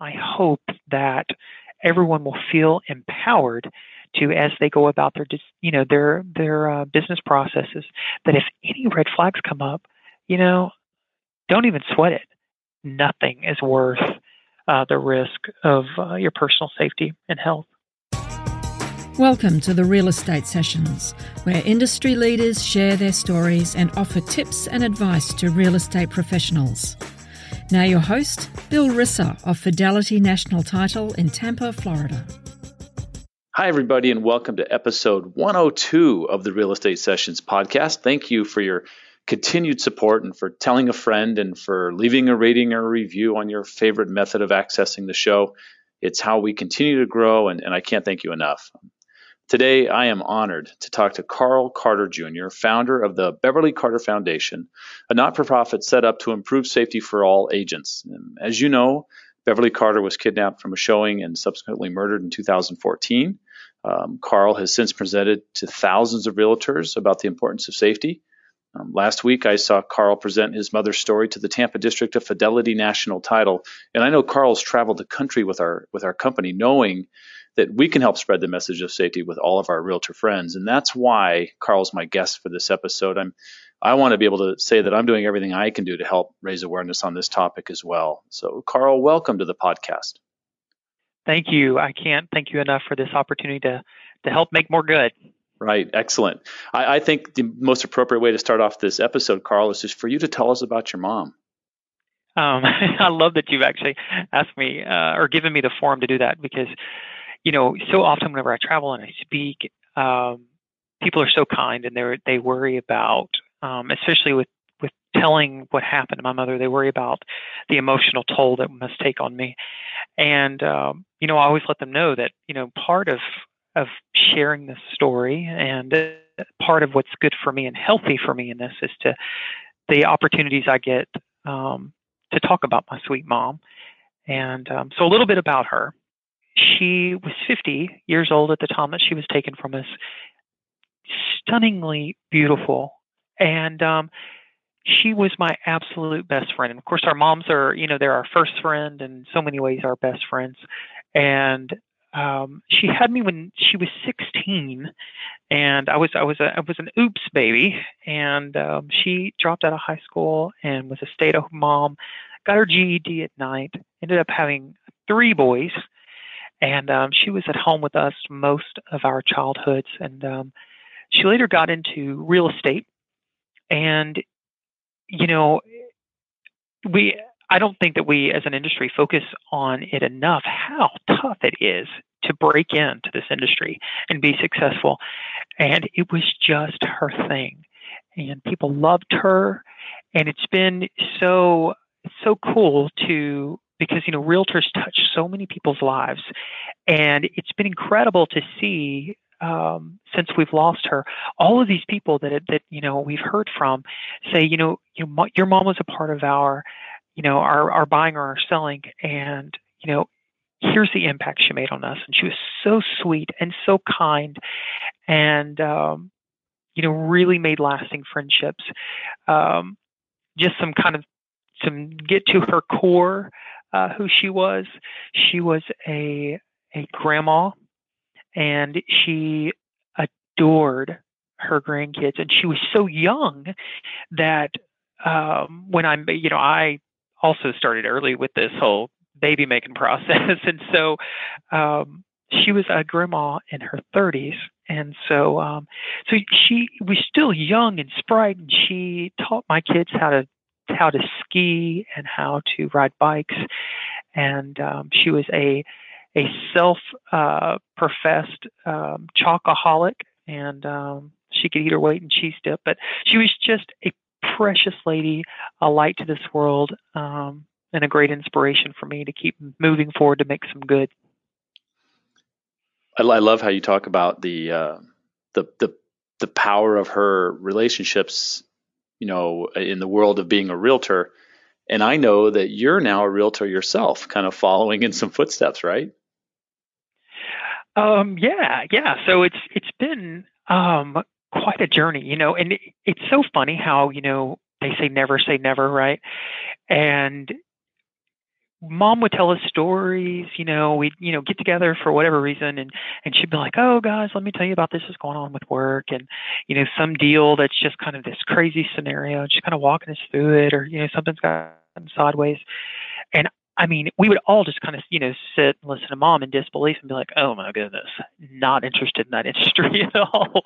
I hope that everyone will feel empowered to as they go about their you know their their uh, business processes that if any red flags come up you know don't even sweat it nothing is worth uh, the risk of uh, your personal safety and health Welcome to the Real Estate Sessions, where industry leaders share their stories and offer tips and advice to real estate professionals. Now, your host, Bill Risser of Fidelity National Title in Tampa, Florida. Hi, everybody, and welcome to episode 102 of the Real Estate Sessions podcast. Thank you for your continued support and for telling a friend and for leaving a rating or a review on your favorite method of accessing the show. It's how we continue to grow, and, and I can't thank you enough. Today, I am honored to talk to Carl Carter Jr., founder of the Beverly Carter Foundation, a not for profit set up to improve safety for all agents. As you know, Beverly Carter was kidnapped from a showing and subsequently murdered in 2014. Um, Carl has since presented to thousands of realtors about the importance of safety. Um, last week, I saw Carl present his mother's story to the Tampa District of Fidelity National Title, and I know Carl's traveled the country with our with our company, knowing that we can help spread the message of safety with all of our realtor friends. And that's why Carl's my guest for this episode. I'm I want to be able to say that I'm doing everything I can do to help raise awareness on this topic as well. So, Carl, welcome to the podcast. Thank you. I can't thank you enough for this opportunity to to help make more good. Right. Excellent. I, I think the most appropriate way to start off this episode, Carl, is just for you to tell us about your mom. Um, I love that you've actually asked me uh, or given me the forum to do that because you know, so often whenever I travel and I speak, um, people are so kind and they they worry about, um, especially with with telling what happened to my mother, they worry about the emotional toll that must take on me. And um, you know, I always let them know that you know part of of sharing this story and uh, part of what's good for me and healthy for me in this is to the opportunities I get um, to talk about my sweet mom. And um, so a little bit about her she was 50 years old at the time that she was taken from us. Stunningly beautiful. And um, she was my absolute best friend. And of course, our moms are, you know, they're our first friend and so many ways our best friends. And um, she had me when she was 16, and I was I was a I was an oops baby, and um, she dropped out of high school and was a stay-at-home mom, got her GED at night, ended up having three boys, and um, she was at home with us most of our childhoods. And um, she later got into real estate, and you know, we I don't think that we as an industry focus on it enough how tough it is to break into this industry and be successful. And it was just her thing. And people loved her. And it's been so so cool to because you know realtors touch so many people's lives, and it's been incredible to see um, since we've lost her, all of these people that that you know we've heard from say, you know, you your mom was a part of our, you know, our our buying or our selling, and you know, here's the impact she made on us, and she was so sweet and so kind, and um, you know, really made lasting friendships. Um, just some kind of some get to her core uh, who she was. She was a a grandma, and she adored her grandkids, and she was so young that um, when I'm, you know, I also started early with this whole baby making process, and so um, she was a grandma in her 30s, and so um, so she was still young and spry and she taught my kids how to how to ski and how to ride bikes. And um, she was a a self uh, professed um, chocoholic, and um, she could eat her weight in cheese dip. But she was just a precious lady, a light to this world, um, and a great inspiration for me to keep moving forward to make some good. I, I love how you talk about the uh, the the the power of her relationships you know, in the world of being a realtor. And I know that you're now a realtor yourself, kind of following in some footsteps, right? Um, yeah, yeah. So it's it's been um, quite a journey, you know, and it, it's so funny how you know they say never say never, right? And mom would tell us stories you know we'd you know get together for whatever reason and and she'd be like oh guys let me tell you about this is going on with work and you know some deal that's just kind of this crazy scenario just kind of walking us through it or you know something's gotten sideways and I mean, we would all just kind of, you know, sit and listen to mom in disbelief and be like, "Oh my goodness, not interested in that industry at all."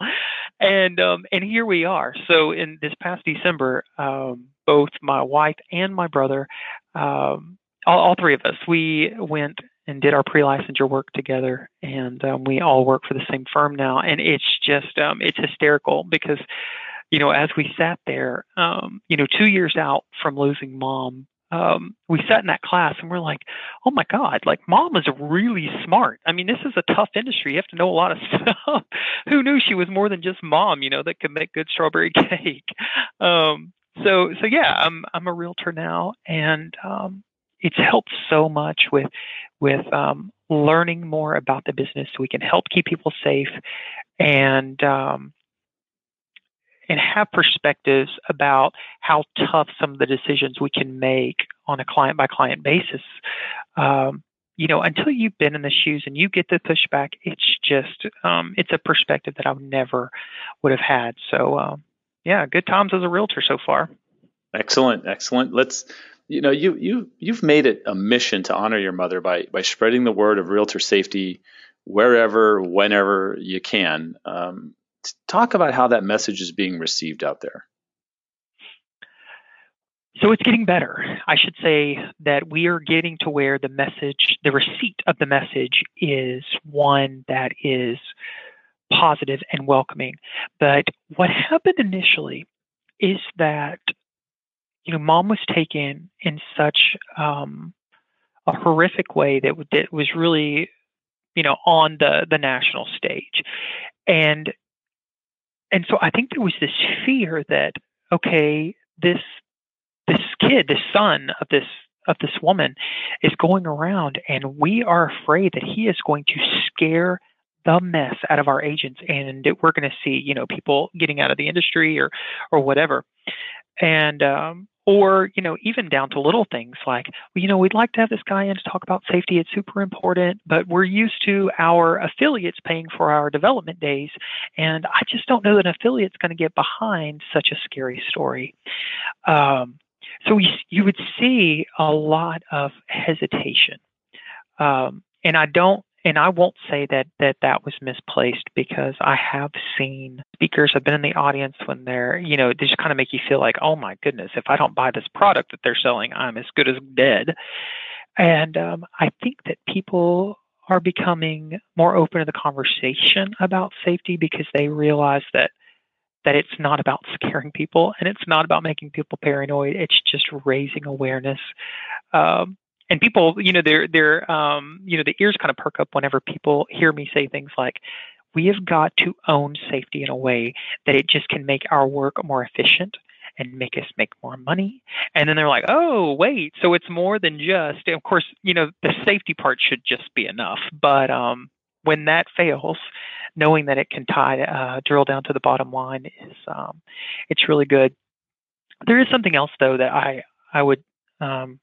And um, and here we are. So in this past December, um, both my wife and my brother um, all, all three of us, we went and did our pre-licensure work together, and um, we all work for the same firm now. And it's just um, it's hysterical because, you know, as we sat there, um, you know, two years out from losing mom, um, we sat in that class and we're like, oh my God, like mom is really smart. I mean, this is a tough industry. You have to know a lot of stuff. Who knew she was more than just mom, you know, that could make good strawberry cake. Um, so, so yeah, I'm, I'm a realtor now and, um, it's helped so much with with um, learning more about the business so we can help keep people safe and um, and have perspectives about how tough some of the decisions we can make on a client by client basis. Um, you know, until you've been in the shoes and you get the pushback, it's just um, it's a perspective that I never would have had. So, um, yeah, good times as a realtor so far. Excellent, excellent. Let's you know you you you've made it a mission to honor your mother by by spreading the word of realtor safety wherever whenever you can. Um, talk about how that message is being received out there. So it's getting better. I should say that we are getting to where the message the receipt of the message is one that is positive and welcoming. But what happened initially is that you know, mom was taken in such um, a horrific way that, that was really, you know, on the the national stage, and and so I think there was this fear that okay, this this kid, this son of this of this woman, is going around, and we are afraid that he is going to scare the mess out of our agents and we're going to see you know people getting out of the industry or or whatever. And um or you know even down to little things like you know we'd like to have this guy in to talk about safety. It's super important but we're used to our affiliates paying for our development days. And i just don't know that an affiliate's going to get behind such a scary story. Um, so we, you would see a lot of hesitation. Um, and i don't and I won't say that that that was misplaced because I have seen speakers have been in the audience when they're you know they just kind of make you feel like oh my goodness if I don't buy this product that they're selling I'm as good as dead, and um, I think that people are becoming more open to the conversation about safety because they realize that that it's not about scaring people and it's not about making people paranoid. It's just raising awareness. Um, and people, you know, they're they're um, you know, the ears kind of perk up whenever people hear me say things like, "We have got to own safety in a way that it just can make our work more efficient." and make us make more money. And then they're like, oh, wait, so it's more than just, And of course, you know, the safety part should just be enough. But um, when that fails, knowing that it can tie, uh, drill down to the bottom line is, um, it's really good. There is something else though that I, I would um,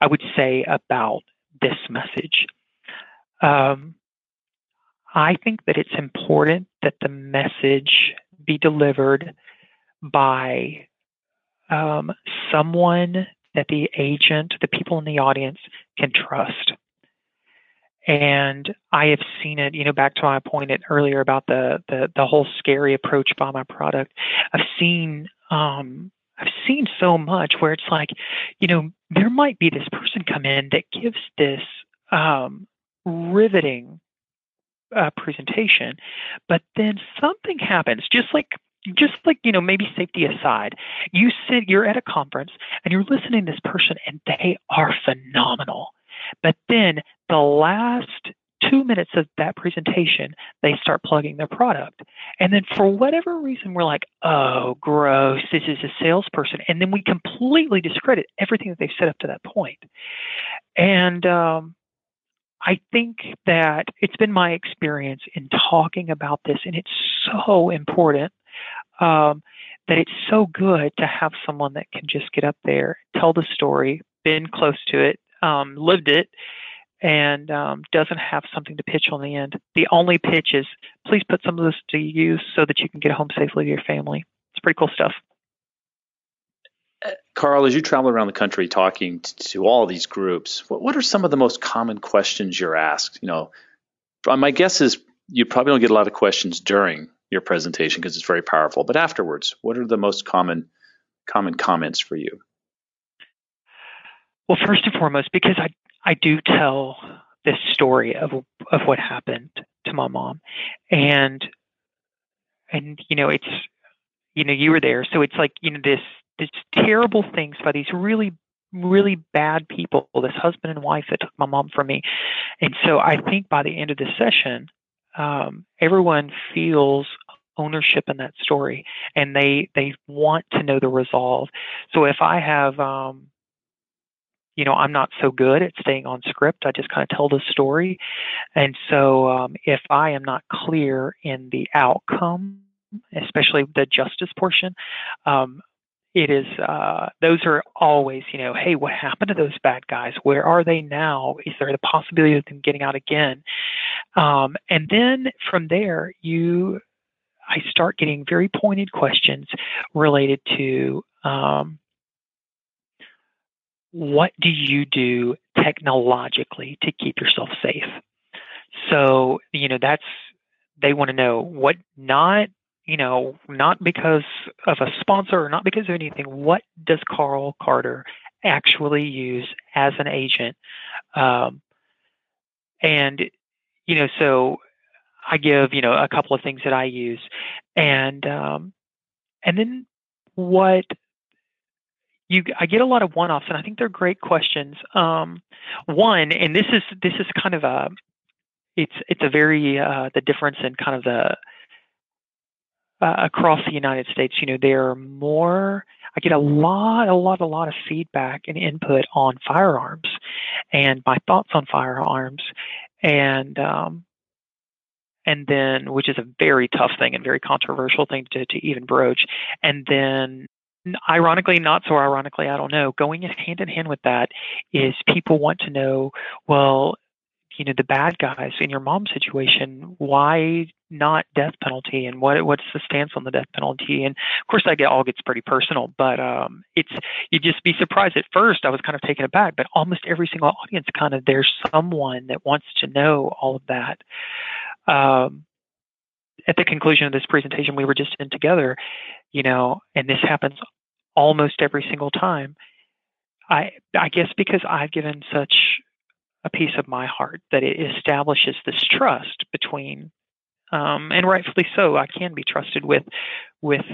I would say about this message. Um, I think that it's important that the message be delivered by um, someone that the agent, the people in the audience can trust. And I have seen it, you know, back to my point earlier about the, the, the whole scary approach by my product. I've seen um, I've seen so much where it's like, you know, there might be this person come in that gives this um, riveting uh, presentation, but then something happens, just like just like you know maybe safety aside you sit you're at a conference and you're listening to this person and they are phenomenal but then the last two minutes of that presentation, they start plugging their product. And then for whatever reason, we're like, oh, gross, this is a salesperson. And then we completely discredit everything that they've said up to that point. And um, I think that it's been my experience in talking about this, and it's so important um, that it's so good to have someone that can just get up there, tell the story, been close to it, um, lived it and um, doesn't have something to pitch on the end. The only pitch is please put some of this to use so that you can get home safely to your family. It's pretty cool stuff. Carl, as you travel around the country talking to, to all these groups, what, what, are some of the most common questions you're asked? You know, my guess is you probably don't get a lot of questions during your presentation because it's very powerful, but afterwards, what are the most common common comments for you? Well, first and foremost, because I I do tell this story of of what happened to my mom, and and you know it's you know you were there, so it's like you know this this terrible things by these really really bad people, this husband and wife that took my mom from me, and so I think by the end of the session, um, everyone feels ownership in that story and they they want to know the resolve. So if i have um you know, I'm not so good at staying on script. I just kind of tell the story. And so um, if I am not clear in the outcome, especially the justice portion, um, it is uh, those are always you know hey what happened to those bad guys where are they now is there the possibility of them getting out again um, and then from there you i start getting very pointed questions related to um, what do you do technologically to keep yourself safe? So, you know, that's, they want to know what not, you know, not because of a sponsor or not because of anything, what does Carl Carter actually use as an agent? Um, and, you know, so I give, you know, a couple of things that I use and, um, and then what you I get a lot of one-offs, and I think they're great questions. Um, one, and this is this is kind of a it's it's a very uh, the difference in kind of the uh, across the United States. You know, there are more. I get a lot, a lot, a lot of feedback and input on firearms, and my thoughts on firearms, and um, and then which is a very tough thing and very controversial thing to, to even broach and then ironically, not so ironically, I don't know, going hand in hand with that is people want to know, well, you know, the bad guys in your mom's situation, why not death penalty and what what's the stance on the death penalty? And of course get all gets pretty personal, but um it's you'd just be surprised at first I was kind of taken aback, but almost every single audience kind of there's someone that wants to know all of that. Um at the conclusion of this presentation we were just in together, you know, and this happens almost every single time. I I guess because I've given such a piece of my heart that it establishes this trust between um, and rightfully so. I can be trusted with with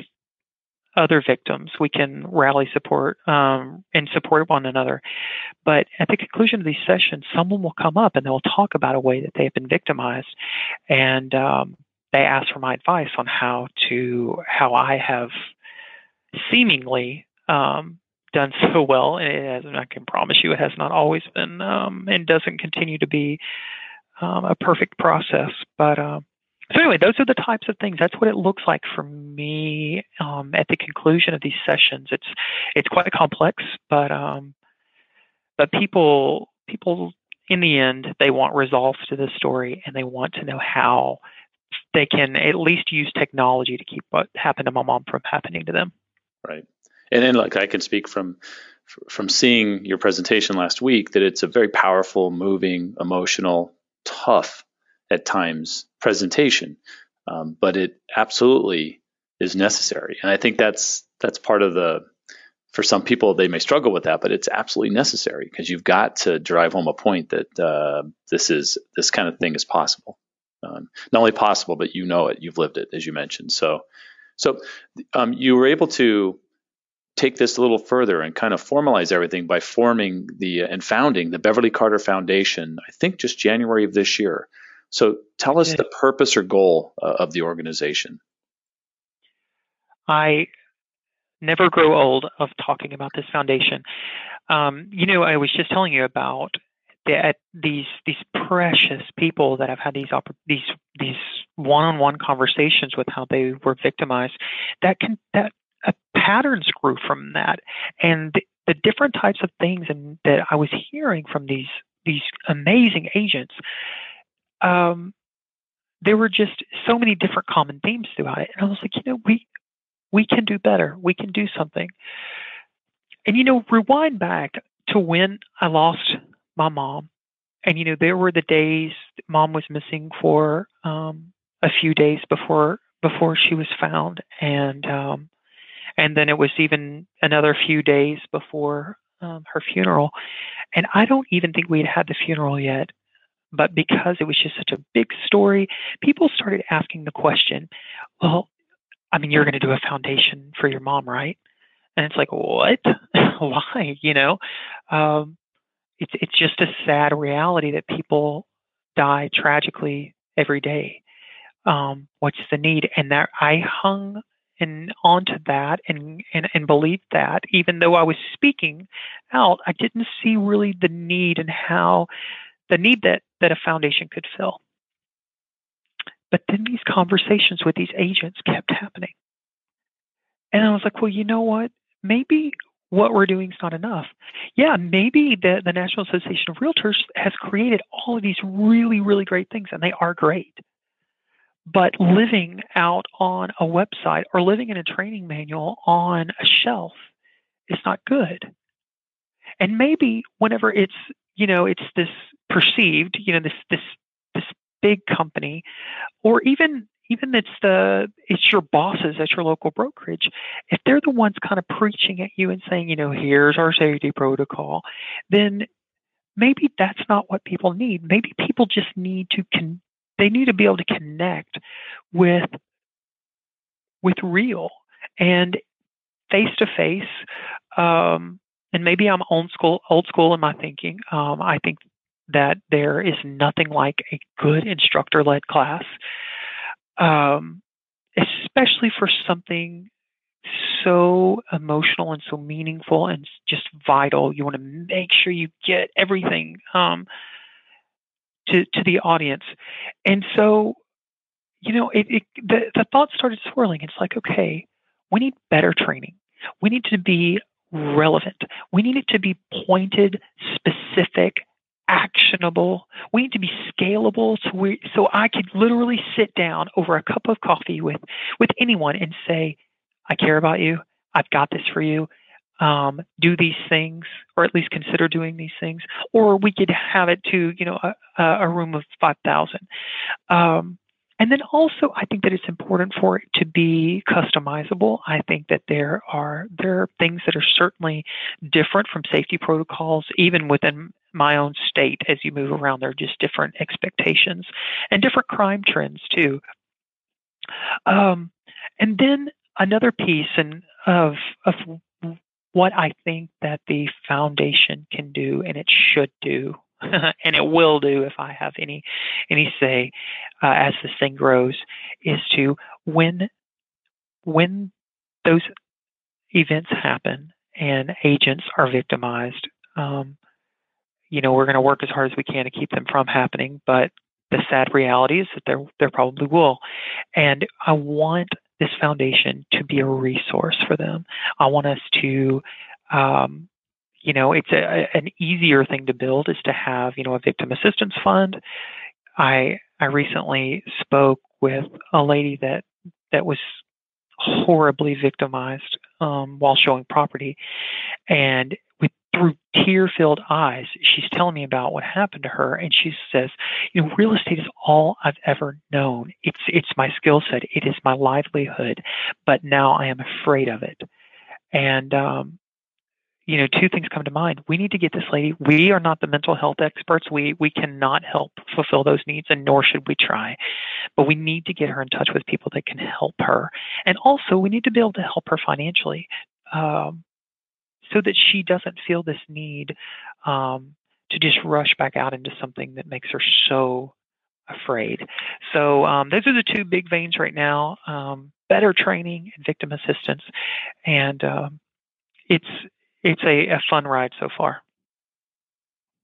other victims. We can rally support um, and support one another. But at the conclusion of these sessions, someone will come up and they'll talk about a way that they have been victimized, and um, they ask for my advice on how to how I have seemingly um, done so well, and it has, I can promise you, it has not always been um, and doesn't continue to be um, a perfect process. But uh, so anyway, those are the types of things. That's what it looks like for me um, at the conclusion of these sessions. It's it's quite complex, but um, but people people in the end they want resolve to the story, and they want to know how they can at least use technology to keep what happened to my mom from happening to them. Right. And then, like, I can speak from from seeing your presentation last week that it's a very powerful, moving, emotional, tough at times presentation, um, but it absolutely is necessary. And I think that's that's part of the for some people they may struggle with that, but it's absolutely necessary because you've got to drive home a point that uh, this is this kind of thing is possible. Um, not only possible, but you know it, you've lived it, as you mentioned. So so um, you were able to take this a little further and kind of formalize everything by forming the and founding the Beverly Carter Foundation. I think just January of this year. So tell us the purpose or goal uh, of the organization. I never grow old of talking about this foundation. Um, you know, I was just telling you about that these these precious people that have had these these these one-on-one conversations with how they were victimized that can that patterns grew from that and the different types of things and that I was hearing from these these amazing agents, um, there were just so many different common themes throughout it. And I was like, you know, we we can do better. We can do something. And you know, rewind back to when I lost my mom. And you know, there were the days mom was missing for um, a few days before before she was found, and um, and then it was even another few days before um, her funeral. And I don't even think we had had the funeral yet, but because it was just such a big story, people started asking the question, "Well, I mean, you're going to do a foundation for your mom, right?" And it's like, what? Why? You know, um, it's it's just a sad reality that people die tragically every day. Um, what's the need? And that I hung and onto that and, and and believed that even though I was speaking out, I didn't see really the need and how the need that that a foundation could fill. But then these conversations with these agents kept happening. And I was like, well, you know what? maybe what we're doing is not enough. Yeah, maybe the, the National Association of Realtors has created all of these really, really great things, and they are great. But living out on a website or living in a training manual on a shelf is not good. And maybe whenever it's, you know, it's this perceived, you know, this this this big company, or even even it's the it's your bosses at your local brokerage if they're the ones kind of preaching at you and saying you know here's our safety protocol then maybe that's not what people need. Maybe people just need to con- they need to be able to connect with with real and face to face and maybe i'm old school old school in my thinking. Um i think that there is nothing like a good instructor led class um, especially for something so emotional and so meaningful and just vital. You want to make sure you get everything um, to to the audience, and so you know it, it the the thoughts started swirling. It's like okay, we need better training. We need to be relevant. We need it to be pointed, specific, actionable. We need to be scalable so so I could literally sit down over a cup of coffee with with anyone and say, I care about you. I've got this for you. Um, do these things, or at least consider doing these things, or we could have it to you know a, a room of five thousand. Um, and then also, I think that it's important for it to be customizable. I think that there are there are things that are certainly different from safety protocols, even within my own state. As you move around, there are just different expectations and different crime trends too. Um, and then another piece and of of what I think that the foundation can do and it should do and it will do if I have any any say uh, as this thing grows, is to when when those events happen and agents are victimized, um, you know, we're going to work as hard as we can to keep them from happening. But the sad reality is that there there probably will, and I want this foundation to be a resource for them. I want us to um, you know, it's a, an easier thing to build is to have, you know, a victim assistance fund. I I recently spoke with a lady that that was horribly victimized um, while showing property, and through tear-filled eyes, she's telling me about what happened to her, and she says, "You know, real estate is all I've ever known. It's it's my skill set. It is my livelihood, but now I am afraid of it." And um, you know, two things come to mind. We need to get this lady. We are not the mental health experts. We we cannot help fulfill those needs, and nor should we try. But we need to get her in touch with people that can help her, and also we need to be able to help her financially, um, so that she doesn't feel this need um, to just rush back out into something that makes her so afraid. So um, those are the two big veins right now: um, better training and victim assistance, and um, it's it's a, a fun ride so far.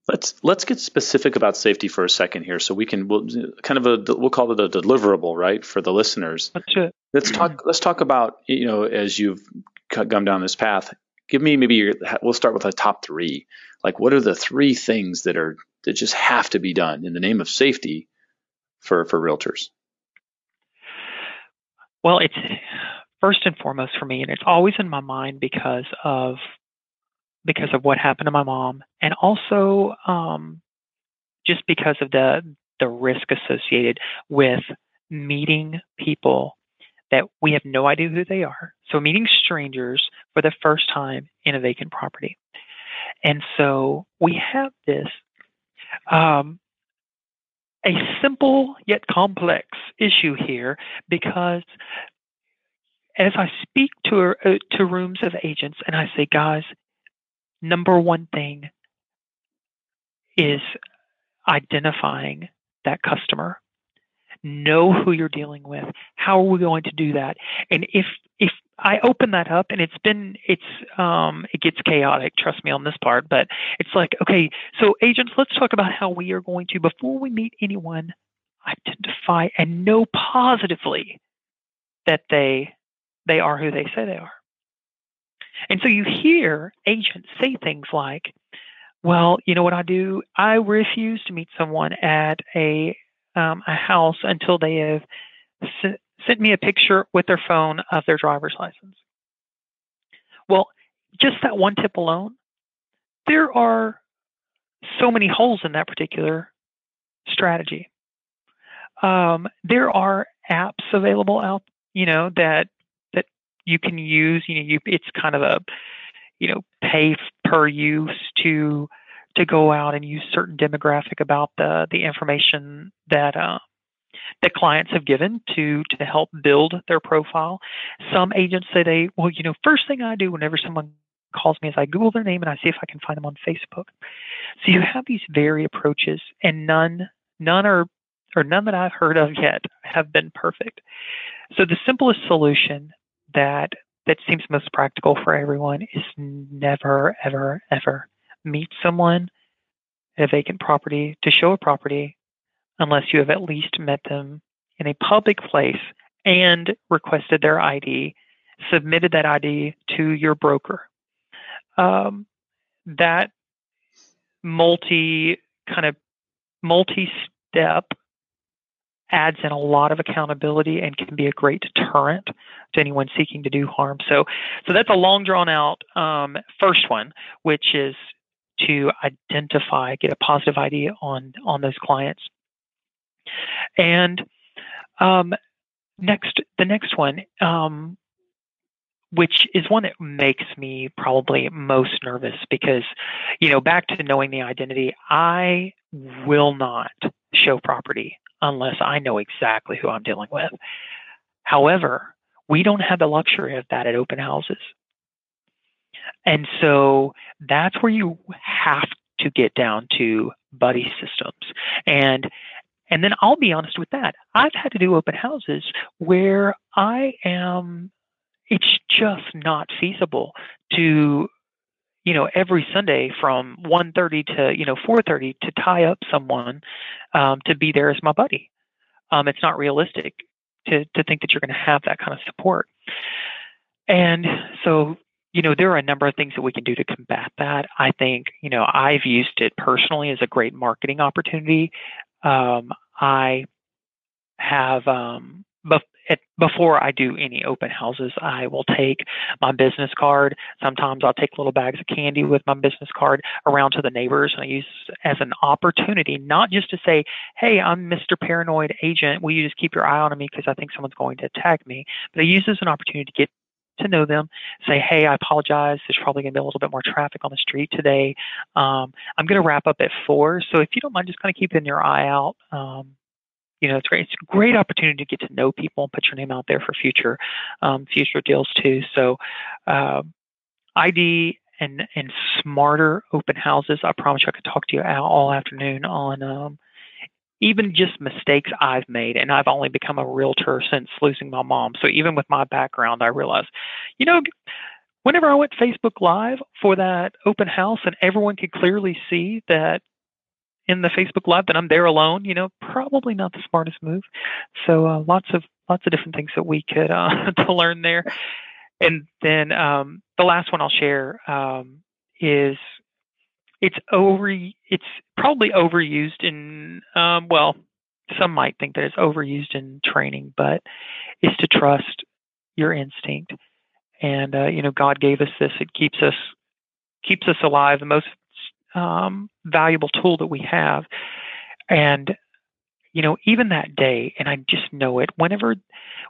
Let's let's get specific about safety for a second here, so we can we'll, kind of a we'll call it a deliverable, right, for the listeners. Let's, let's talk. Let's talk about you know as you've come down this path. Give me maybe your, we'll start with a top three. Like, what are the three things that are that just have to be done in the name of safety for for realtors? Well, it's first and foremost for me, and it's always in my mind because of because of what happened to my mom, and also um, just because of the the risk associated with meeting people that we have no idea who they are. So meeting strangers for the first time in a vacant property. And so we have this um, a simple yet complex issue here because as I speak to uh, to rooms of agents and I say, guys, number one thing is identifying that customer. Know who you're dealing with. How are we going to do that? And if if I open that up and it's been it's um it gets chaotic, trust me on this part, but it's like, okay, so agents, let's talk about how we are going to before we meet anyone, identify and know positively that they they are who they say they are. And so you hear agents say things like, well, you know what I do? I refuse to meet someone at a um, a house until they have s- sent me a picture with their phone of their driver's license. Well, just that one tip alone, there are so many holes in that particular strategy. Um, there are apps available out, you know, that that you can use. You know, you, it's kind of a you know pay per use to to go out and use certain demographic about the the information that uh, that clients have given to to help build their profile. Some agents say they well you know first thing I do whenever someone calls me is I Google their name and I see if I can find them on Facebook. So you have these varied approaches and none none are or none that I've heard of yet have been perfect. So the simplest solution that that seems most practical for everyone is never, ever, ever meet someone at a vacant property to show a property unless you have at least met them in a public place and requested their ID, submitted that ID to your broker. Um, that multi kind of multi step adds in a lot of accountability and can be a great deterrent to anyone seeking to do harm. So, so that's a long drawn out um, first one, which is to identify, get a positive ID on on those clients. And um, next, the next one, um, which is one that makes me probably most nervous because, you know, back to knowing the identity, I will not show property unless I know exactly who I'm dealing with. However, we don't have the luxury of that at open houses. And so that's where you have to get down to buddy systems. And and then I'll be honest with that. I've had to do open houses where I am it's just not feasible to you know every sunday from 1.30 to you know 4.30 to tie up someone um, to be there as my buddy um, it's not realistic to, to think that you're going to have that kind of support and so you know there are a number of things that we can do to combat that i think you know i've used it personally as a great marketing opportunity um, i have um, it, before I do any open houses, I will take my business card. Sometimes I'll take little bags of candy with my business card around to the neighbors, and I use as an opportunity, not just to say, "Hey, I'm Mr. Paranoid Agent. Will you just keep your eye on me because I think someone's going to attack me?" But I use as an opportunity to get to know them, say, hey, I apologize. There's probably going to be a little bit more traffic on the street today. Um, I'm going to wrap up at four. So if you don't mind just kind of keeping your eye out, um, you know, it's great. It's a great opportunity to get to know people and put your name out there for future um, future deals too. So, uh, ID and and smarter open houses. I promise you, I could talk to you all afternoon on um, even just mistakes I've made. And I've only become a realtor since losing my mom. So even with my background, I realized, you know. Whenever I went Facebook Live for that open house and everyone could clearly see that in the Facebook Live that I'm there alone, you know, probably not the smartest move. So uh, lots of lots of different things that we could uh, to learn there. and then um, the last one I'll share um, is it's over. It's probably overused in um, well, some might think that it's overused in training, but is to trust your instinct. And uh, you know, God gave us this. It keeps us keeps us alive. The most um, valuable tool that we have. And you know, even that day, and I just know it. Whenever,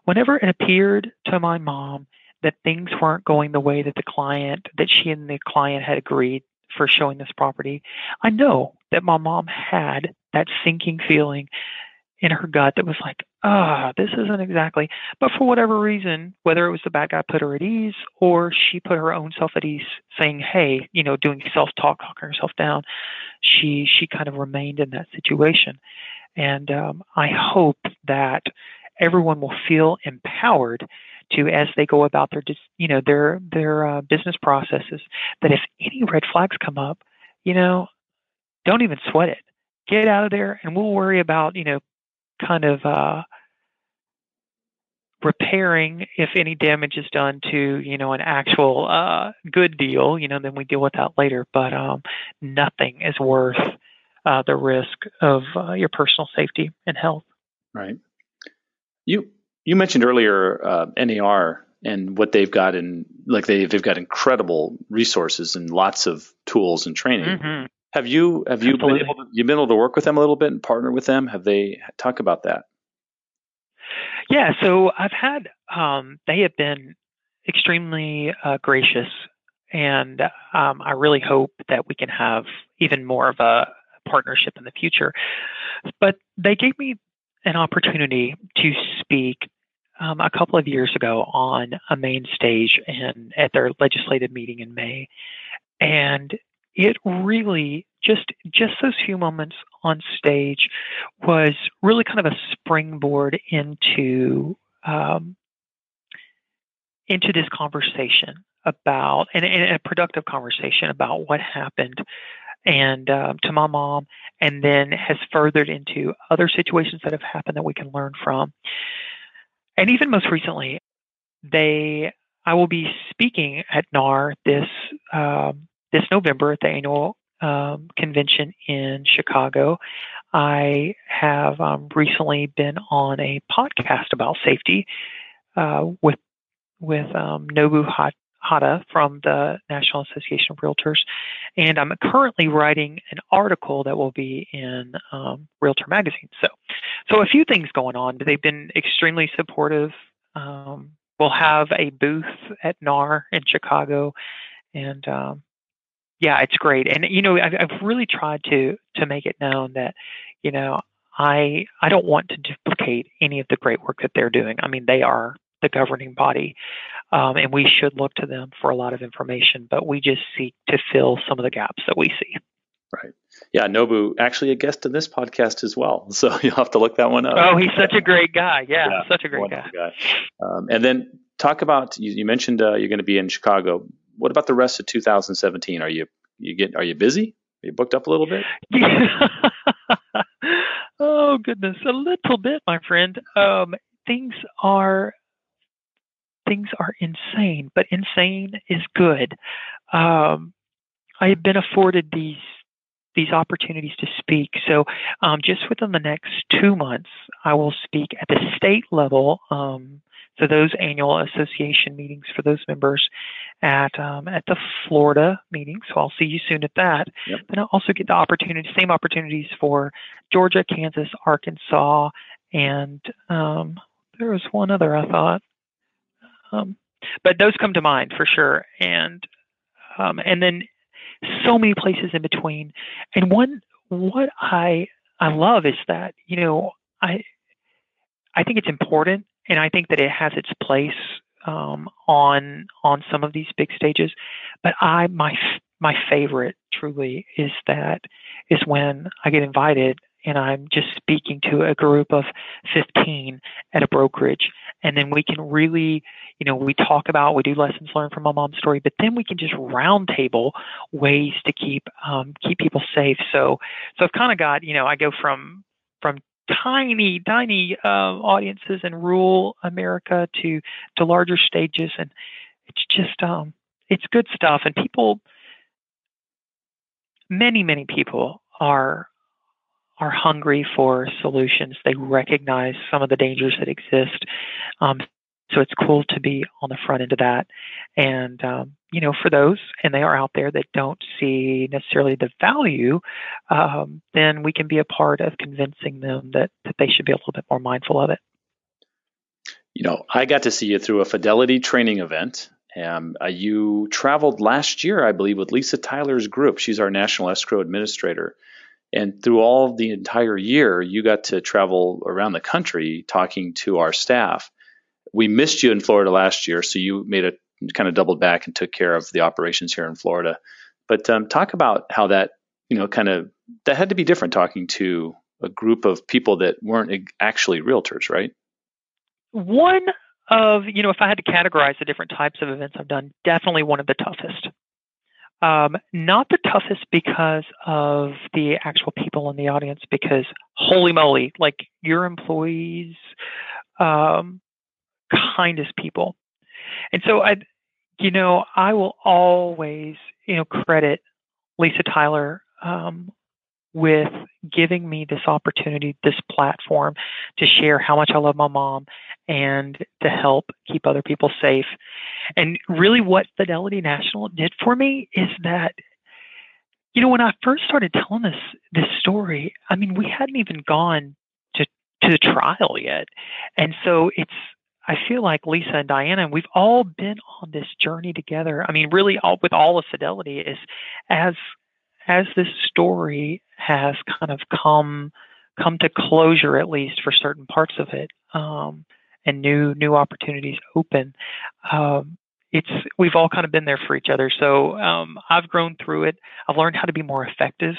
whenever it appeared to my mom that things weren't going the way that the client, that she and the client had agreed for showing this property, I know that my mom had that sinking feeling in her gut that was like, ah, this isn't exactly. But for whatever reason, whether it was the bad guy put her at ease or she put her own self at ease, saying, hey, you know, doing self talk, talking herself down, she she kind of remained in that situation. And um, I hope that everyone will feel empowered to as they go about their you know their their uh, business processes that if any red flags come up you know don't even sweat it. Get out of there and we'll worry about you know kind of uh, repairing if any damage is done to you know an actual uh, good deal you know then we deal with that later. But um, nothing is worth uh, the risk of uh, your personal safety and health. Right. You you mentioned earlier uh, NAR and what they've got in like they they've got incredible resources and lots of tools and training mm-hmm. Have you have you been able to, you been able to work with them a little bit and partner with them? Have they talk about that? Yeah, so I've had um, they have been extremely uh, gracious, and um, I really hope that we can have even more of a partnership in the future. But they gave me an opportunity to speak um, a couple of years ago on a main stage and at their legislative meeting in May, and it really just just those few moments on stage was really kind of a springboard into um, into this conversation about and, and, a productive conversation about what happened and um, to my mom and then has furthered into other situations that have happened that we can learn from and even most recently they i will be speaking at nar this um, this November at the annual um, convention in Chicago. I have um, recently been on a podcast about safety uh, with with um, Nobu Hata from the National Association of Realtors, and I'm currently writing an article that will be in um, Realtor Magazine. So, so a few things going on. They've been extremely supportive. Um, we'll have a booth at NAR in Chicago, and um, yeah, it's great. And you know, I've, I've really tried to to make it known that you know I I don't want to duplicate any of the great work that they're doing. I mean, they are the governing body, um, and we should look to them for a lot of information. But we just seek to fill some of the gaps that we see. Right. Yeah, Nobu actually a guest in this podcast as well. So you'll have to look that one up. Oh, he's such a great guy. Yeah, yeah such a great guy. guy. Um, and then talk about you, you mentioned uh, you're going to be in Chicago what about the rest of 2017? Are you you get are you busy? Are you booked up a little bit? oh goodness, a little bit, my friend. Um, things are things are insane, but insane is good. Um, I have been afforded these these opportunities to speak. So, um, just within the next two months, I will speak at the state level um, so those annual association meetings for those members at um, at the Florida meeting. So I'll see you soon at that. Yep. Then I'll also get the opportunity, same opportunities for Georgia, Kansas, Arkansas, and um, there was one other I thought. Um, but those come to mind for sure, and um, and then so many places in between. And one what I I love is that you know I I think it's important and I think that it has its place um, on on some of these big stages. But I my my favorite truly is that is when I get invited and I'm just speaking to a group of 15 at a brokerage. And then we can really, you know, we talk about, we do lessons learned from my mom's story, but then we can just roundtable ways to keep um, keep people safe. So, so I've kind of got, you know, I go from from tiny, tiny uh, audiences in rural America to to larger stages, and it's just um, it's good stuff, and people, many many people are are hungry for solutions. They recognize some of the dangers that exist. Um, so it's cool to be on the front end of that. And, um, you know, for those, and they are out there that don't see necessarily the value, um, then we can be a part of convincing them that, that they should be a little bit more mindful of it. You know, I got to see you through a Fidelity training event. Um, uh, you traveled last year, I believe, with Lisa Tyler's group. She's our National Escrow Administrator. And through all the entire year, you got to travel around the country talking to our staff we missed you in Florida last year, so you made a kind of doubled back and took care of the operations here in Florida. But um, talk about how that, you know, kind of that had to be different talking to a group of people that weren't actually realtors, right? One of, you know, if I had to categorize the different types of events I've done, definitely one of the toughest. Um, not the toughest because of the actual people in the audience, because holy moly, like your employees, um, kindest people. And so I, you know, I will always, you know, credit Lisa Tyler um, with giving me this opportunity, this platform to share how much I love my mom and to help keep other people safe. And really, what Fidelity National did for me is that, you know, when I first started telling this this story, I mean, we hadn't even gone to to the trial yet, and so it's I feel like Lisa and Diana, and we've all been on this journey together. I mean, really, all, with all of Fidelity, is as as this story has kind of come come to closure, at least for certain parts of it, um, and new new opportunities open. Um, it's we've all kind of been there for each other. So um, I've grown through it. I've learned how to be more effective.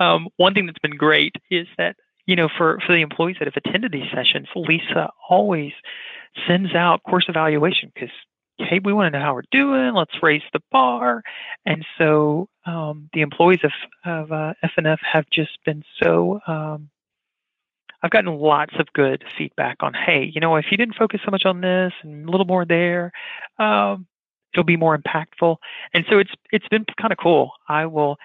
Um, one thing that's been great is that you know for for the employees that have attended these sessions, Lisa always sends out course evaluation because hey, we want to know how we're doing. Let's raise the bar. And so um, the employees of, of uh, FNF have just been so. Um, I've gotten lots of good feedback on, hey, you know, if you didn't focus so much on this and a little more there, um, it'll be more impactful. And so it's it's been kind of cool. I will,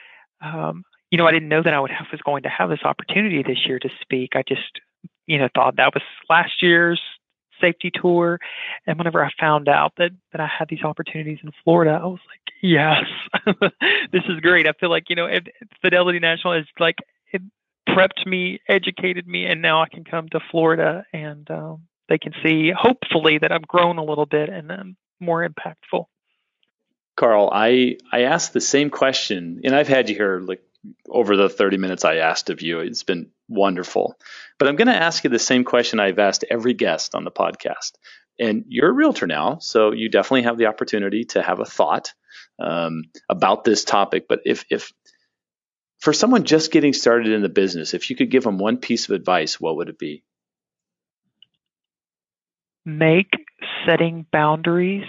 um, you know, I didn't know that I would have was going to have this opportunity this year to speak. I just, you know, thought that was last year's safety tour. And whenever I found out that, that I had these opportunities in Florida, I was like, yes, this is great. I feel like, you know, Fidelity National is like, prepped me, educated me, and now I can come to Florida and um, they can see, hopefully, that I've grown a little bit and I'm more impactful. Carl, I, I asked the same question, and I've had you here like over the 30 minutes I asked of you. It's been wonderful. But I'm going to ask you the same question I've asked every guest on the podcast. And you're a realtor now, so you definitely have the opportunity to have a thought um, about this topic. But if, if for someone just getting started in the business, if you could give them one piece of advice, what would it be? Make setting boundaries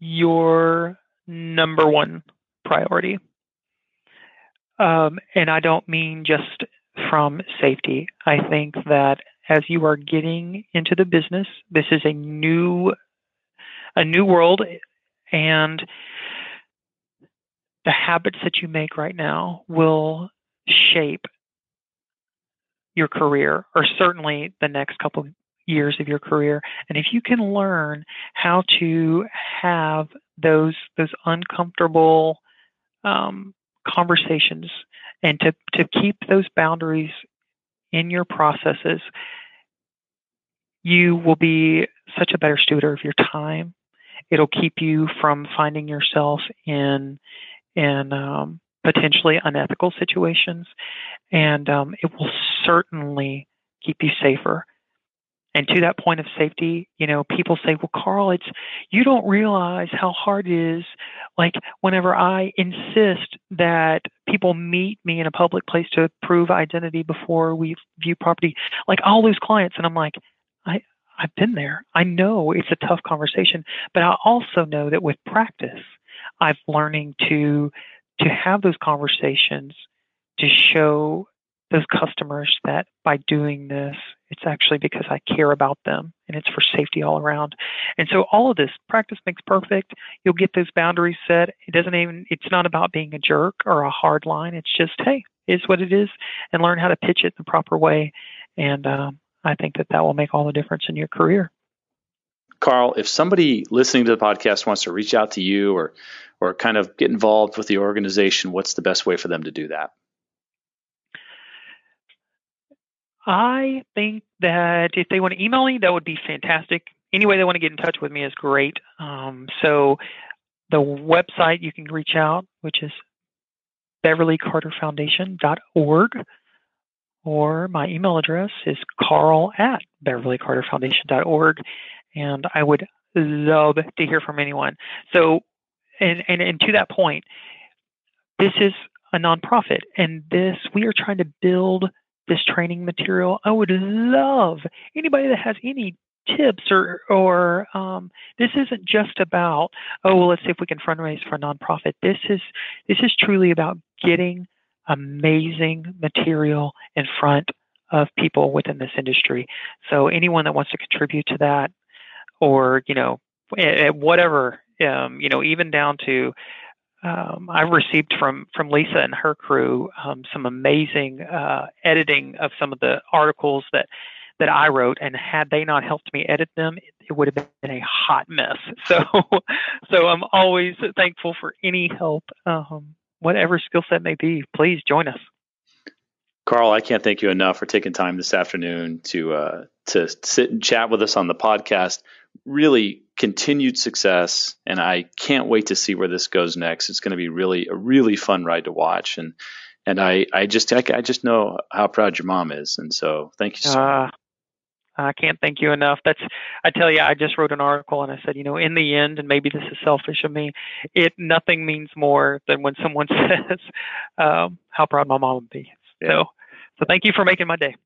your number one priority. Um, and I don't mean just from safety. I think that as you are getting into the business, this is a new a new world and the habits that you make right now will shape your career or certainly the next couple years of your career and if you can learn how to have those those uncomfortable um, conversations and to, to keep those boundaries in your processes, you will be such a better steward of your time. It'll keep you from finding yourself in in um, potentially unethical situations, and um, it will certainly keep you safer and to that point of safety, you know, people say, well, Carl, it's, you don't realize how hard it is. Like whenever I insist that people meet me in a public place to prove identity before we view property, like I'll lose clients. And I'm like, I, I've been there. I know it's a tough conversation, but I also know that with practice, I've learning to, to have those conversations to show those customers that by doing this, It's actually because I care about them and it's for safety all around. And so all of this practice makes perfect. You'll get those boundaries set. It doesn't even, it's not about being a jerk or a hard line. It's just, hey, is what it is and learn how to pitch it the proper way. And um, I think that that will make all the difference in your career. Carl, if somebody listening to the podcast wants to reach out to you or or kind of get involved with the organization, what's the best way for them to do that? I think that if they want to email me, that would be fantastic. Any way they want to get in touch with me is great. Um, so the website you can reach out, which is beverlycarterfoundation.org, or my email address is carl at beverlycarterfoundation.org, and I would love to hear from anyone. So, and, and, and to that point, this is a nonprofit, and this we are trying to build this training material. I would love anybody that has any tips or or um, this isn't just about oh well let's see if we can fundraise for a nonprofit. This is this is truly about getting amazing material in front of people within this industry. So anyone that wants to contribute to that, or you know, at whatever, um, you know, even down to um, I've received from from Lisa and her crew um, some amazing uh, editing of some of the articles that that I wrote, and had they not helped me edit them, it, it would have been a hot mess. So, so I'm always thankful for any help, um, whatever skill set may be. Please join us. Carl, I can't thank you enough for taking time this afternoon to uh, to sit and chat with us on the podcast. Really continued success, and I can't wait to see where this goes next. It's going to be really a really fun ride to watch, and and I I just I, I just know how proud your mom is, and so thank you so uh, much. I can't thank you enough. That's I tell you, I just wrote an article and I said, you know, in the end, and maybe this is selfish of me, it nothing means more than when someone says um, how proud my mom would be. Yeah. So, so thank you for making my day.